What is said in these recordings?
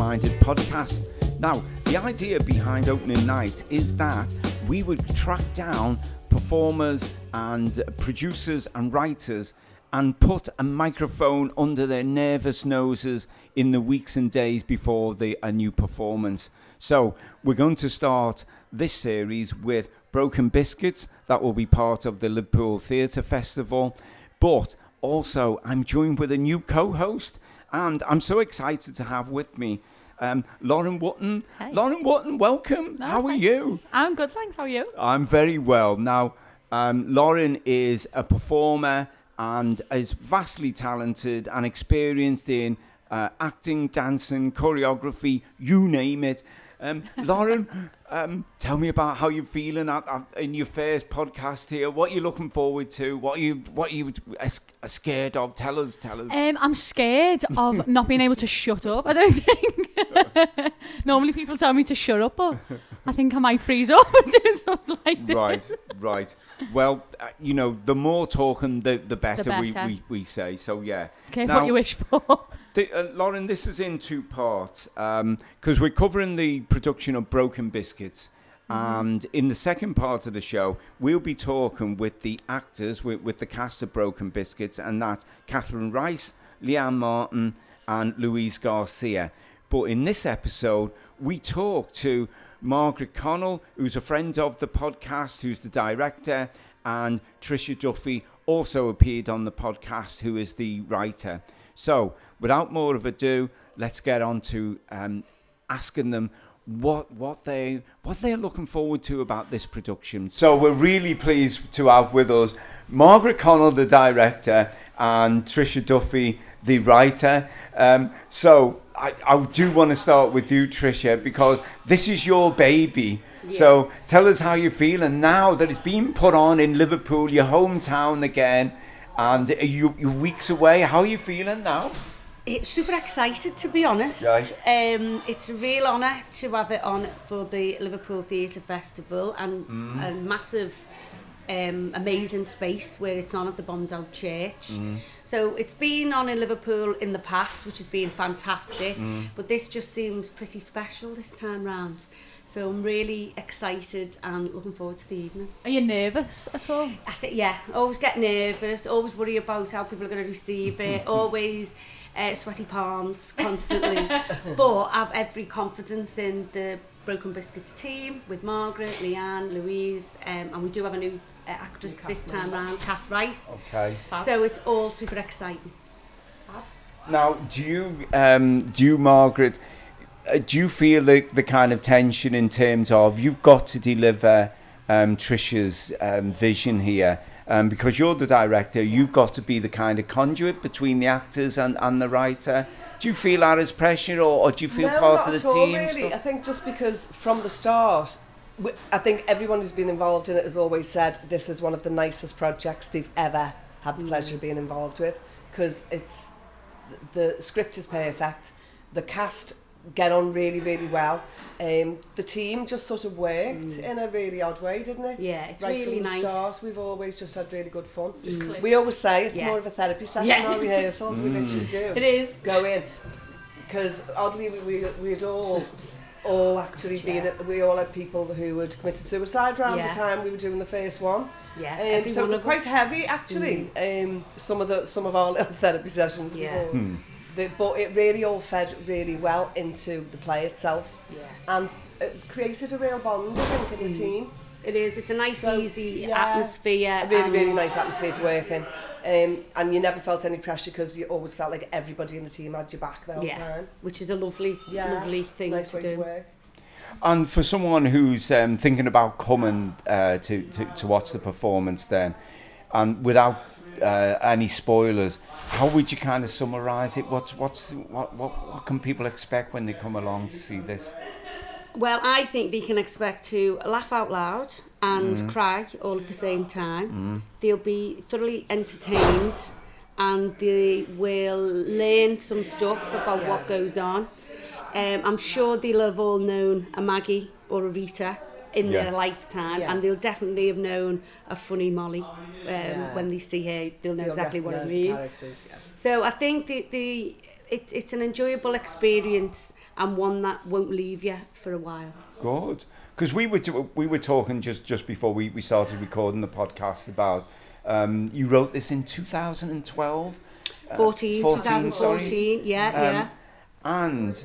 Minded podcast. Now, the idea behind Opening Night is that we would track down performers and producers and writers and put a microphone under their nervous noses in the weeks and days before the, a new performance. So, we're going to start this series with Broken Biscuits, that will be part of the Liverpool Theatre Festival. But also, I'm joined with a new co host, and I'm so excited to have with me um, Lauren Wotton. Hey. Lauren Wotton, welcome. No, How are you? I'm good, thanks. How are you? I'm very well. Now, um, Lauren is a performer and is vastly talented and experienced in uh, acting, dancing, choreography, you name it. Um, Lauren, um, tell me about how you're feeling at, at, in your first podcast here. What you're looking forward to? What you what you are scared of? Tell us, tell us. Um, I'm scared of not being able to shut up. I don't think. Normally people tell me to shut up, but I think I might freeze up doing something like this. Right, right. Well, uh, you know, the more talking, the the better, We, better. we we say. So yeah. Careful Now- what you wish for. The, uh, Lauren, this is in two parts because we're covering the production of Broken Biscuits. And in the second part of the show, we'll be talking with the actors, with, with the cast of Broken Biscuits, and that's Catherine Rice, Leanne Martin, and Louise Garcia. But in this episode, we talk to Margaret Connell, who's a friend of the podcast, who's the director, and Trisha Duffy also appeared on the podcast, who is the writer. So, without more of ado, let's get on to um, asking them what what they what they're looking forward to about this production. So we're really pleased to have with us Margaret Connell, the director, and Trisha Duffy, the writer. Um, so I, I do want to start with you, Trisha, because this is your baby. So tell us how you feel, and now that it's been put on in Liverpool, your hometown again, and you, you're weeks away. How are you feeling now? It's super excited to be honest. Right. Um, it's a real honour to have it on for the Liverpool Theatre Festival and a massive, um, amazing space where it's on at the Bombed Out Church. So it's been on in Liverpool in the past, which has been fantastic, but this just seems pretty special this time round. So I'm really excited and looking forward to the evening. Are you nervous at all? I think yeah, always get nervous, always worry about how people are going to receive it, always uh, sweaty palms constantly. but I have every confidence in the Broken Biscuits team with Margaret, Leanne, Louise, um, and we do have a new uh, actress this time round, Kath Rice. Okay. Fab. So it's all super exciting. Now, do you, um, do you, Margaret, do you feel like the kind of tension in terms of you've got to deliver um, Trisha's um, vision here? Um, because you're the director, you've got to be the kind of conduit between the actors and, and the writer. Do you feel that as pressure, or, or do you feel no, part of the all, team? Really, stuff? I think just because from the start, I think everyone who's been involved in it has always said this is one of the nicest projects they've ever had the pleasure of being involved with because it's the script is perfect, the cast get on really really well, um, the team just sort of worked in a really odd way, didn't it? Yeah, it's right really from the nice. start, we've always just had really good fun. clicked. We always say it's Yeah. more of a therapy session Yeah. our rehearsals. We literally do It is. go in because oddly we, we we'd all all actually been we all had people who had committed suicide around Yeah. the time we were doing the first one. Yeah, Um, so it was quite us. heavy actually. Um, some of the some of our little therapy sessions Yeah. before. Hmm. The, but it really all fed really well into the play itself Yeah. and it created a real bond I think in the team. It is. It's a nice, So, easy yeah, atmosphere. A really and really nice atmosphere to work in. Um, and you never felt any pressure because you always felt like everybody in the team had your back the whole Yeah, time. which is a lovely, Yeah, lovely thing nice to way do. to work. And for someone who's um, thinking about coming uh, to, to, to watch the performance then, and without uh, any spoilers, how would you kind of summarise it? What's, what's, what, what, what can people expect when they come along to see this? Well, I think they can expect to laugh out loud and Mm. cry all at the same time. They'll be thoroughly entertained and they will learn some stuff about what goes on. Um, I'm sure they'll have all known a Maggie or a Rita in Yeah. their lifetime, Yeah. and they'll definitely have known a funny Molly um, Yeah. when they see her. They'll know They'll exactly what I mean. yeah. So I think the, the it, it's an enjoyable experience and one that won't leave you for a while. Good. Because we were t- we were talking just just before we, we started recording the podcast about um, you wrote this in 2012. Uh, 14, 14, 2014, sorry. yeah, Um, yeah. And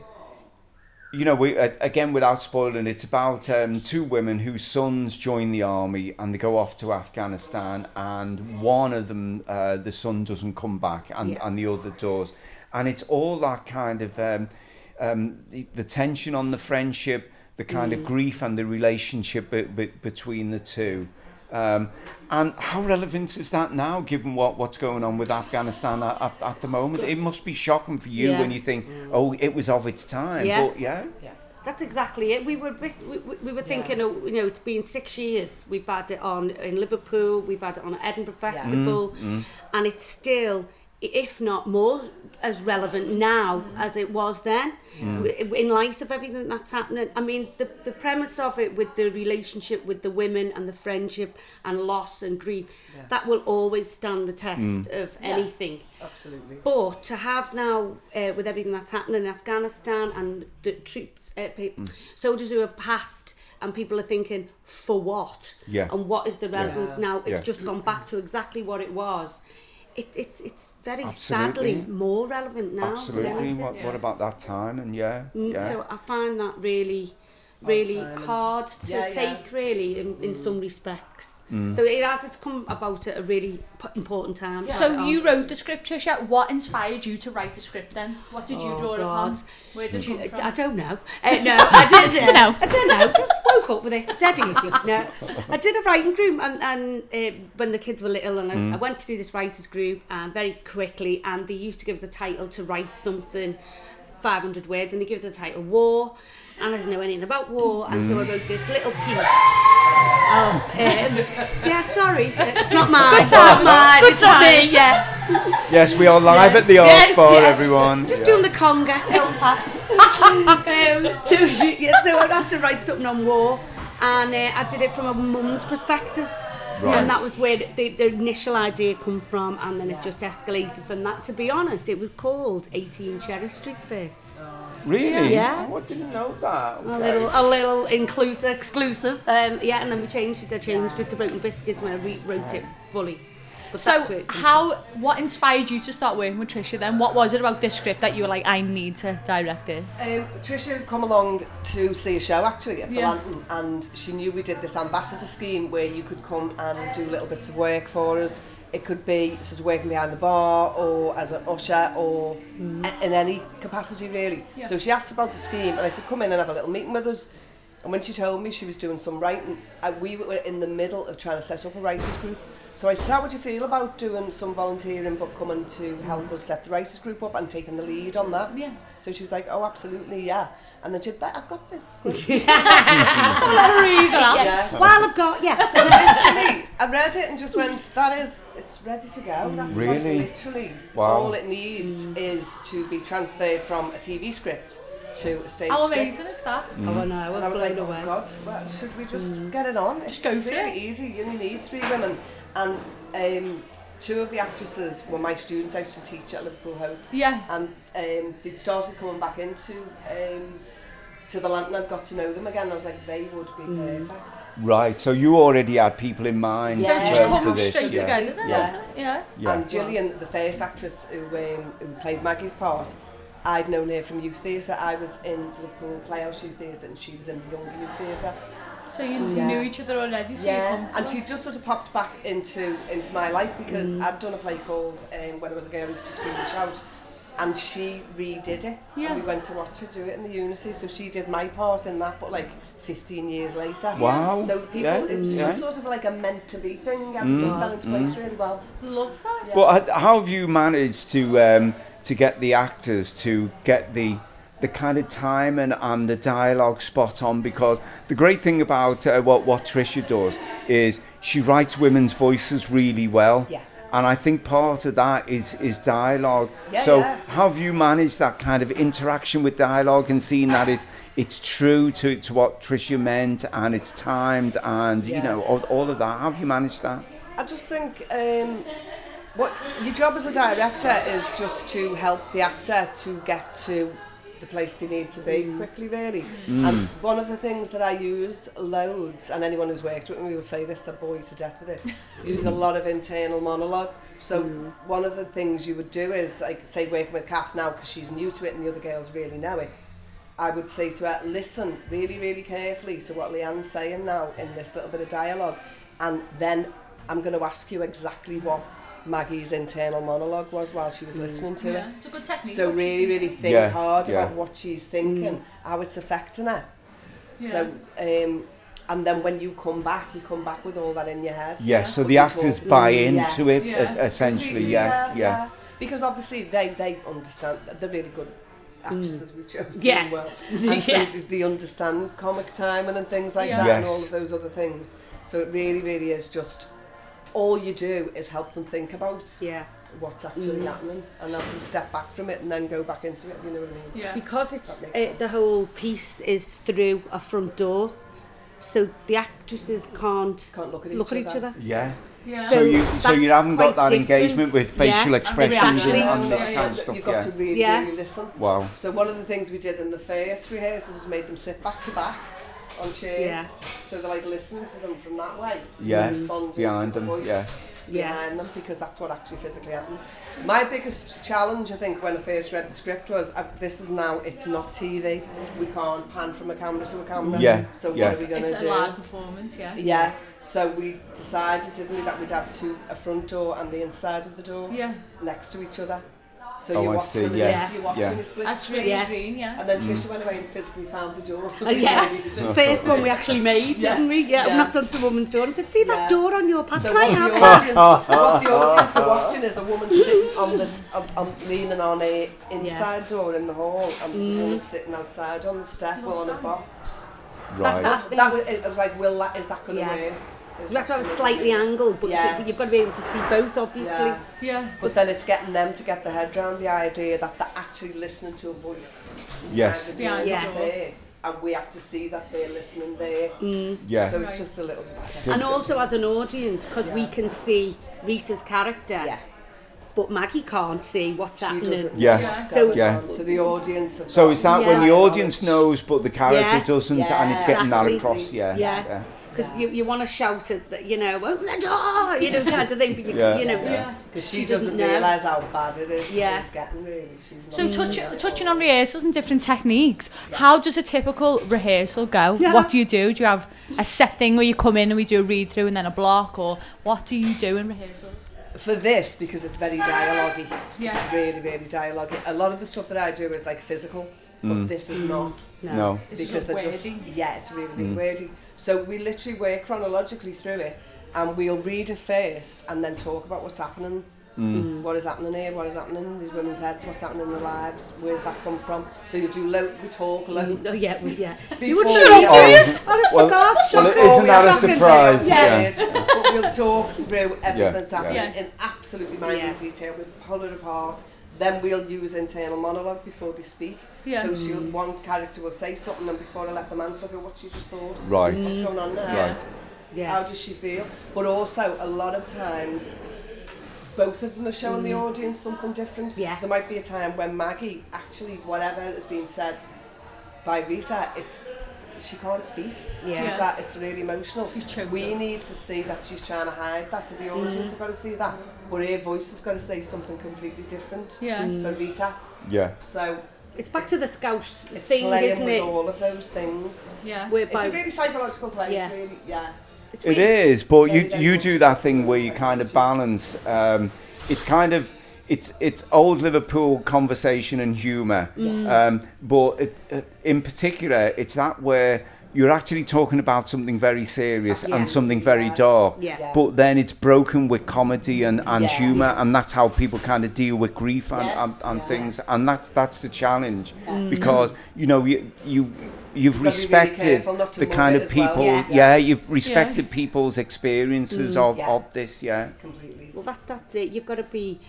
you know, we again without spoiling, it's about um, two women whose sons join the army and they go off to Afghanistan, and one of them, uh, the son doesn't come back, and Yeah. and the other does, and it's all that kind of um, um, the, the tension on the friendship, the kind Mm. of grief and the relationship be, be, between the two. Um, and how relevant is that now, given what, what's going on with Afghanistan at, at, at the moment? It must be shocking for you Yeah. when you think, oh, it was of its time. Yeah. But yeah, That's exactly it. We were bit- we, we- we were thinking, oh, you know, it's been six years. We've had it on in Liverpool. We've had it on at Edinburgh Festival, Mm, and it's still, i- if not more, as relevant now as it was then. Mm. In light of everything that's happening, I mean, the the premise of it with the relationship with the women and the friendship and loss and grief, that will always stand the test Mm. of anything. Absolutely. But to have now, uh, with everything that's happening in Afghanistan and the troops, uh, pe- Mm. soldiers who have passed, and people are thinking, for what? Yeah. And what is the relevance Yeah. now? It's Yeah. just gone back to exactly what it was. It, it, it's very Absolutely. sadly more relevant now. absolutely. What, what about that time? And yeah, Mm, yeah. So I find that really, really time hard to Yeah, yeah. take, really, in, in some respects. Mm. So it has it's come about at a really important time. So you wrote the script, Trisha. What inspired you to write the script then? What did you Oh, draw God. upon? Where did it come I don't know. Uh, no, I did. Uh, Don't know. I don't know. Just woke up with it. Dead easy. No, I did a writing group, and, and uh, when the kids were little, and I, I went to do this writers group, and very quickly, and they used to give us the title to write something, 500 words, and they give us the title War, and I didn't know anything about war, and so I wrote this little piece. Of, um, yeah, sorry, it's not mine. It's not mine. Good it's not time. me. Yeah. yes, we are live Yeah. at the Arts Yes, Bar, yes. everyone. Just Yeah. doing the conga. No, um, so, she, yeah, so I had to write something on war, and uh, I did it from a mum's perspective. Right. And that was where the, the initial idea come from, and then it just escalated from that. To be honest, it was called 18 Cherry Street first. Really? Yeah. Oh, I didn't know that. A little, a little inclusive, exclusive. Um, yeah, and then we changed it. I changed it to Broken Biscuits when I rewrote it fully. But So it come how? What inspired you to start working with Trisha then? What was it about this script that you were like, I need to direct it? Um, Trisha had come along to see a show actually at the Yeah. Lantern and she knew we did this ambassador scheme where you could come and do little bits of work for us. It could be sort of working behind the bar or as an usher or a- in any capacity really. Yeah. So she asked about the scheme and I said come in and have a little meeting with us. And when she told me she was doing some writing, uh, we were in the middle of trying to set up a writers group. So I said, how would you feel about doing some volunteering but coming to help us set the writers group up and taking the lead on that? Yeah. So she was like, oh, absolutely, yeah. And then she'd bet, I've got this. Great. Just have a little read of that. yeah. While I've got, yeah. So literally, I read it and just went, that is, it's ready to go. That's like Really? literally Wow. all it needs is to be transferred from a TV script to a stage How script. amazing is that? Oh, I know. I was, And I was blown like, oh away. God, well, should we just get it on? It's go for really it. easy. You only need three women. And um, two of the actresses were my students I used to teach at Liverpool Hope. Yeah. and um, they'd started coming back into um, to the Lantern. I'd got to know them again. I was like, they would be Mm. perfect. Right, so you already had people in mind Yeah. So in terms come of this. straight yeah. together then, Yeah. Yeah. Yeah. And Gillian, the first actress who, um, who played Maggie's part, I'd known her from youth theatre. I was in the Liverpool Playhouse Youth Theatre, and she was in the Younger Youth Theatre. So you, you Yeah. knew each other already, so you come to and it. she just sort of popped back into into my life because Mm. I'd done a play called um, When I Was a Girl Who Used to Scream and Shout, and she redid it. Yeah. And we went to watch her do it in the Unity, so she did my part in that, but like 15 years later. Wow. So the people, Yeah, it was yeah. just sort of like a meant to be thing. Everything Mm, fell into place really well. Love that. Yeah. But how have you managed to um, to get the actors to get the the kind of time and, and the dialogue spot on? Because the great thing about uh, what what Trisha does is she writes women's voices really well. Yeah. And I think part of that is is dialogue. Yeah, so yeah. how have you managed that kind of interaction with dialogue and seeing that it it's true to, to what Trisha meant and it's timed and you know all, all of that? How have you managed that? I just think um, what your job as a director is just to help the actor to get to the place they need to be mm. quickly, really. Mm. And one of the things that I use loads, and anyone who's worked with me will say this, they're bored to death with it, use a lot of internal monologue. So mm. one of the things you would do is, like, say, working with Kath now, because she's new to it and the other girls really know it, I would say to her, listen really, really carefully to what Leanne's saying now in this little bit of dialogue, and then I'm going to ask you exactly what Maggie's internal monologue was while she was mm. listening to it. it's a good technique. So really, really think Yeah, hard yeah. about what she's thinking, mm. how it's affecting her. So, um, and then when you come back, you come back with all that in your head. Yeah. so But the actors talk- buy mm, Yeah. into it Yeah. essentially. Yeah, yeah. Because obviously they, they understand, they're really good actresses we chose Yeah. yeah. well. And so Yeah. they, they understand comic timing and things like Yeah. that and all of those other things. So it really, really is just, all you do is help them think about Yeah. what's actually happening and help them step back from it and then go back into it, you know what I mean? Yeah. Because it's That uh, the whole piece is through a front door, so the actresses can't Can't look at look each at each other. other. Yeah. Yeah. So, you so you haven't got quite that engagement with facial Yeah. expressions and, reaction. and Yeah, that yeah, kind of stuff. You've got Yeah. to really, Yeah. really listen. Wow. So one of the things we did in the first rehearsals was made them sit back to back on chairs. Yeah. So they're like listening to them from that way. Yeah, Responding behind to the them, voice yeah. Yeah. Behind them because that's what actually physically happens. My biggest challenge, I think, when I first read the script was uh, this is now it's not TV. We can't pan from a camera to a camera. Yeah, So yeah. what are we going to do? it's to a do? live performance, yeah. Yeah. So we decided, didn't we, that we'd have two, a front door and the inside of the door Yeah. next to each other. So Oh, you're I watching see, as yeah. you're watching Yeah. a split A screen. Yeah. screen, yeah. And then mm. Trisha went away and physically found the door. Uh, yeah, first one we actually made, Yeah. didn't we? Yeah, Yeah. I knocked on the woman's door and said, "See that Yeah. door on your path? So Can I have the, that?" audience, what the audience are watching is a woman sitting on this, on, on, leaning on a inside door in the hall, um, and the woman mm. sitting outside on the step, well on a box. Right. That's That, that was, it was like, will that is that going to Yeah. work? Is That's that why it's gonna slightly work? angled, but Yeah. you've got to be able to see both, obviously. Yeah. Yeah. But then it's getting them to get their head around the idea that they're actually listening to a voice. Yes. behind the Behind the and we have to see that they're listening there. Mm. Yeah. So it's Right. just a little bit. And also as an audience, because we can see Rita's character, Yeah. but Maggie can't see what's She happening. doesn't Yeah. So- Yeah. To the audience. So got is that when the audience knows but the character Yeah. doesn't, and it's Yeah. getting that Exactly. across? Yeah. Yeah. Because you, you want to shout at the, you know, open the door, you know, kind of thing, but you, Yeah. you know, Yeah. Because she, She doesn't, doesn't realise how bad it is. Yeah. It's getting really. She's So touch, touching on rehearsals and different techniques, how does a typical rehearsal go? Yeah. What do you do? Do you have a set thing where you come in and we do a read through and then a block, or what do you do in rehearsals? For this, because it's very dialogue Yeah. Really, really dialogue A lot of the stuff that I do is like physical, but mm. this is not. Mm. No. This is because all they're just yeah, it's really really mm. wordy. So we literally work chronologically through it, and we'll read it first, and then talk about what's happening. Mm. Mm. What is happening here? What is happening in these women's heads? What's happening in their lives? Where's that come from? So you do lo- we talk oh, loads. Oh, yeah, we- yeah. You wouldn't we shut up, are- do? Honest Well- to God, well, shut up. isn't that a surprise? Yeah. Yeah. but we'll talk through everything Yeah, that's happening yeah. in absolutely minute Yeah. detail. We'll pull it apart. Then we'll use internal monologue before they speak. Yeah. So she'll, mm. one character will say something, and before I let them answer, I go, "What she just thought? Right. What's going on mm. there? Right. How does she feel?" But also, a lot of times, both of them are showing the mm. audience something different. Yeah. There might be a time when Maggie, actually, whatever is being said by Rita, it's she can't speak. Yeah. She's that it's really emotional. She's choked we up. need to see that she's trying to hide that, and the audience have got to see that. But her voice has got to say something completely different Yeah. for Rita. Yeah. So It's back to the Scouse it's thing, playing isn't with it? all of those things. Yeah. It's Whereby a really psychological play. Yeah. It's really, yeah. it's It but you Very, very you do that thing where you kind of balance. Um, it's kind of it's it's old Liverpool conversation and humour, um, but it, uh, in particular, it's that where you're actually talking about something very serious Yeah. and something very dark. Yeah. Yeah. But then it's broken with comedy and, and Yeah. humour, and that's how people kind of deal with grief and, Yeah. and, and Yeah. things. And that's that's the challenge Mm. because you know you you you've You've got to be really respected careful not to the kind of as well. people. Yeah. Yeah. you've respected people's experiences of, Yeah. of this. Yeah. Completely. Well, that that's it. You've got to be,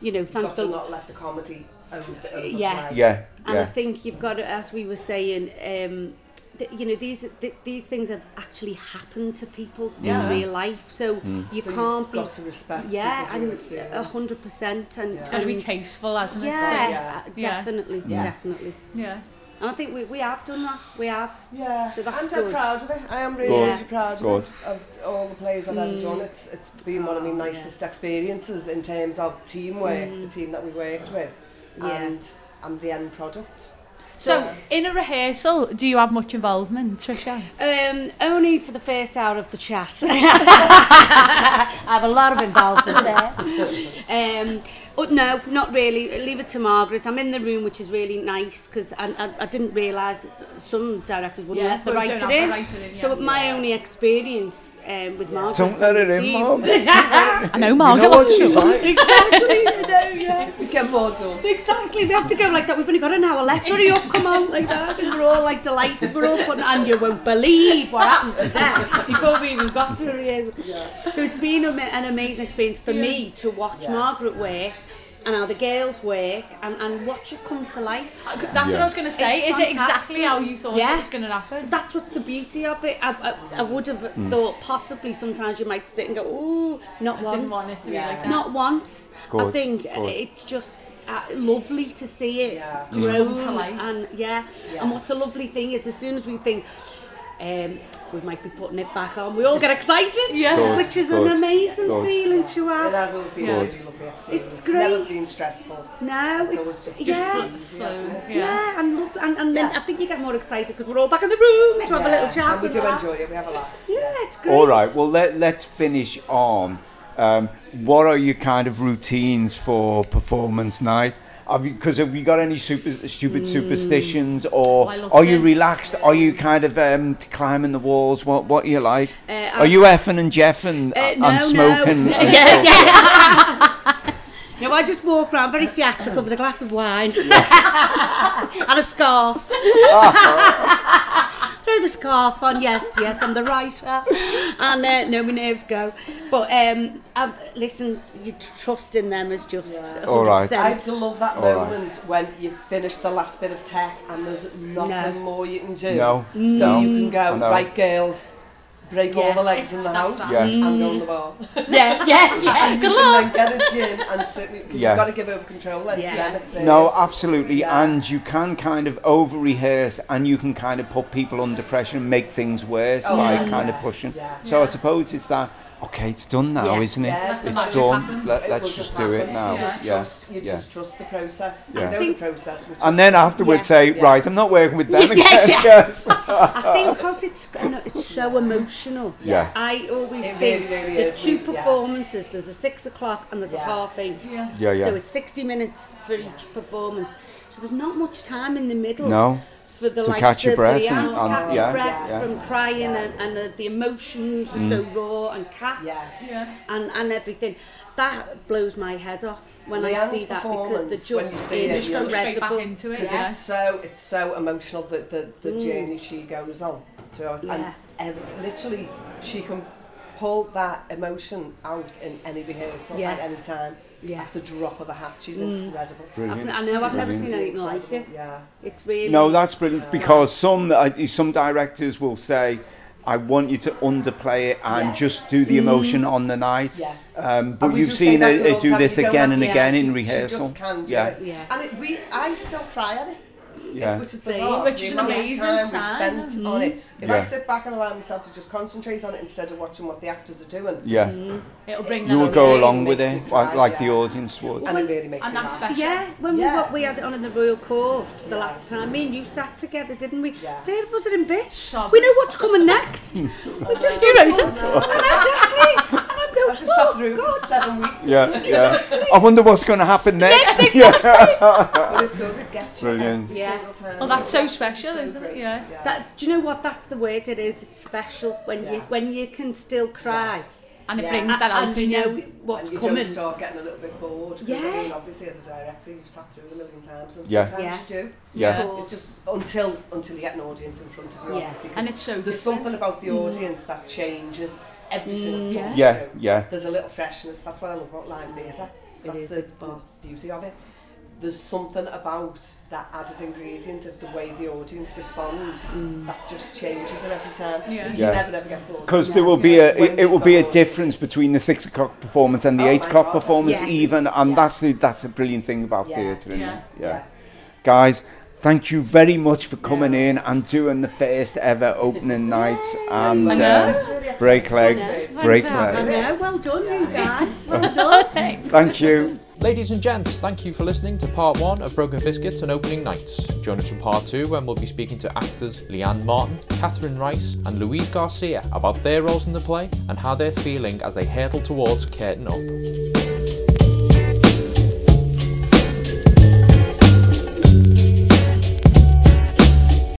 you know, You've got to not let the comedy over, overplay. Yeah. Yeah. And I think you've got to, as we were saying, um, th- you know, these th- these things have actually happened to people Yeah. in real life, so you So can't you've be. got to respect Yeah, and a hundred percent, and Yeah. It's got to be tasteful, hasn't it? Yeah, still? Yeah. uh, Yeah. definitely, Yeah. definitely. Yeah. And I think we, we have done that. We have. Yeah, So that's I'm dead good. proud of it. I am really, Good. really proud of Good. it. Of all the plays I've ever Mm. done, it's it's been one of my Oh, nicest experiences in terms of teamwork, Mm. the team that we worked with, Yeah. and and the end product. So, in a rehearsal, do you have much involvement, Trisha? Um, only for the first hour of the chat. I have a lot of involvement there. Um, oh, no, not really. Leave it to Margaret. I'm in the room, which is really nice because I, I, I didn't realise some directors wouldn't yeah, let the writer in. The writer in yeah. So, yeah. my only experience um, with Margaret. Don't let it in, team- Margaret. I know You Margaret know what she's like. exactly, you know, yeah. We get more done. Exactly, we have to go like that. We've only got an hour left. Hurry up, come on, like that. And we're all like delighted. We're all putting, and you won't believe what happened today before we even got to it. So it's been a, an amazing experience for me to watch Yeah. Margaret work and how the girls work and, and watch it come to life. That's what I was going to say. It's Is it exactly how you thought Yeah. it was going to happen? That's what's the beauty of it. I, I, I would have thought possibly sometimes you might sit and go, ooh, not I once. didn't want it to be like that. Not once. I think uh, good. it's just uh, lovely to see it Yeah. Grow come to life. and yeah. Yeah. And what's a lovely thing is as soon as we think um, we might be putting it back on, we all get excited. Yeah. Good, Which is good, an amazing good. feeling to It have. has always been Yeah. a really lovely experience. It's never great. been stressful. No, It's it's, always just yeah. easy, hasn't? Yeah. Yeah, and love, and, and then Yeah. I think you get more excited because we're all back in the room to have a little chat. And we do laugh. enjoy it. We have a laugh. Yeah, it's great. All right. Well, let let's finish on. Um, what are your kind of routines for performance night? Have you because have you got any super stupid superstitions, or I love are you this. relaxed? Are you kind of um, climbing the walls? What what are you like? Uh, Are you effing and jeffing Uh, and no, no. smoking? Yeah, and yeah. No, I just walk around very theatrical with a glass of wine and a scarf. Throw the scarf on, yes, yes, I'm the writer. And uh, no, my nerves go. But um, i listen, you trust in them is just Yeah. 100%. All right. I do love that All right. moment when you finish the last bit of tech and there's nothing No. more you can do. No, So no. you can go, right girls, break all the legs in the house Yeah. and go in mm. the bar. Yeah, yeah, yeah. Good luck. and then get a gin and sit because Yeah. you've got to give over control then Yeah. to them. It's theirs. No, absolutely, Yeah. and you can kind of over rehearse, and you can kind of put people under pressure and make things worse Oh, by yeah. kind Yeah. of pushing. Yeah. So I suppose it's that. Okay, it's done now, Yeah. isn't it? Yeah, Let it's done. Let, let's just just do it now. You just Yeah, trust, you yeah. just trust the process. Yeah. You know think- the process. Which And then afterwards Yeah. say, Yeah. right, I'm not working with them Yeah, again. yeah. Yes. I think because it's it's so emotional. Yeah. I always It think really, really there's is. two Yeah. performances. There's a six o'clock and there's a half eight. Yeah. Yeah, yeah. So it's 60 minutes for each performance. So there's not much time in the middle. No. For the To likes catch your breath Leanne and- to and- catch yeah, your breath yeah. from crying Yeah. and, and uh, the emotions Mm. are so raw and cat Yeah. Yeah. and, and everything. That blows my head off when I see that because performance, they're you just see it, go straight back into it. Yeah. it's so it's so emotional the the, the Mm. journey she goes on throughout Yeah. and ev- literally she can pull that emotion out in any rehearsal Yeah. at any time Yeah. at the drop of a hat. She's Mm. incredible. Brilliant. I know, I've never seen anything like it. Yeah. It's really No, that's brilliant because some uh, some directors will say, "I want you to underplay it and Yeah. just do the emotion on the night." Yeah. Um, but you've seen that it, it do this you don't again have and again she- in She rehearsal. just can do Yeah. it. Yeah. And it, we, I still cry at it. Yeah. Which is bizarre. which is an amazing time sign. we've spent on it. If Yeah. I sit back and allow myself to just concentrate on it instead of watching what the actors are doing, Yeah. Mm-hmm. It'll bring You will go along with it, me like, cry, like the audience would. and it really makes And me that's special. Yeah, when Yeah. we got, we had it on in the Royal Court the Yeah. last time, me and you sat together, didn't we? Yeah. Pair of us are in bits. Sobbing. We know what's coming next. We've just Do you oh, know And exactly. And I'm I've just sat through oh, for seven weeks. Yeah, yeah. I wonder what's going to happen next. But it does, it gets you Brilliant. Yeah. Well, that's so special, so isn't it? great. Yeah. That, do you know what? That's the word it is. It's special when you when you can still cry. And it Yeah. brings that out and in you know what's and you coming. don't start getting a little bit bored. 'cause, I Yeah. mean, obviously, as a director, you've sat through a million times, and Yeah. sometimes Yeah. you do. Yeah. Of It just until until you get an audience in front of you, Yeah. obviously. 'cause And it's so there's different. something about the mm. audience that changes every single Mm, performance Yeah, yeah. There's a little freshness. That's what I love about live theatre. That's is, the, the beauty of it. There's something about that added ingredient of the way the audience respond Mm. that just changes it every time. Yeah. So you Yeah. never ever get bored. Because there will be a it, it will be a difference between the six o'clock performance and the Oh eight o'clock God, performance yeah. even and Yeah. that's the that's a brilliant thing about Yeah. theatre isn't Yeah. yeah guys thank you very much for coming in and doing the first ever opening night and uh, really break legs break for having I legs. Well done, you guys. Well done. thank you Ladies and gents, thank you for listening to part one of Broken Biscuits and Opening Nights. Join us for part two when we'll be speaking to actors Leanne Martin, Catherine Rice, and Louise Garcia about their roles in the play and how they're feeling as they hurtle towards curtain up.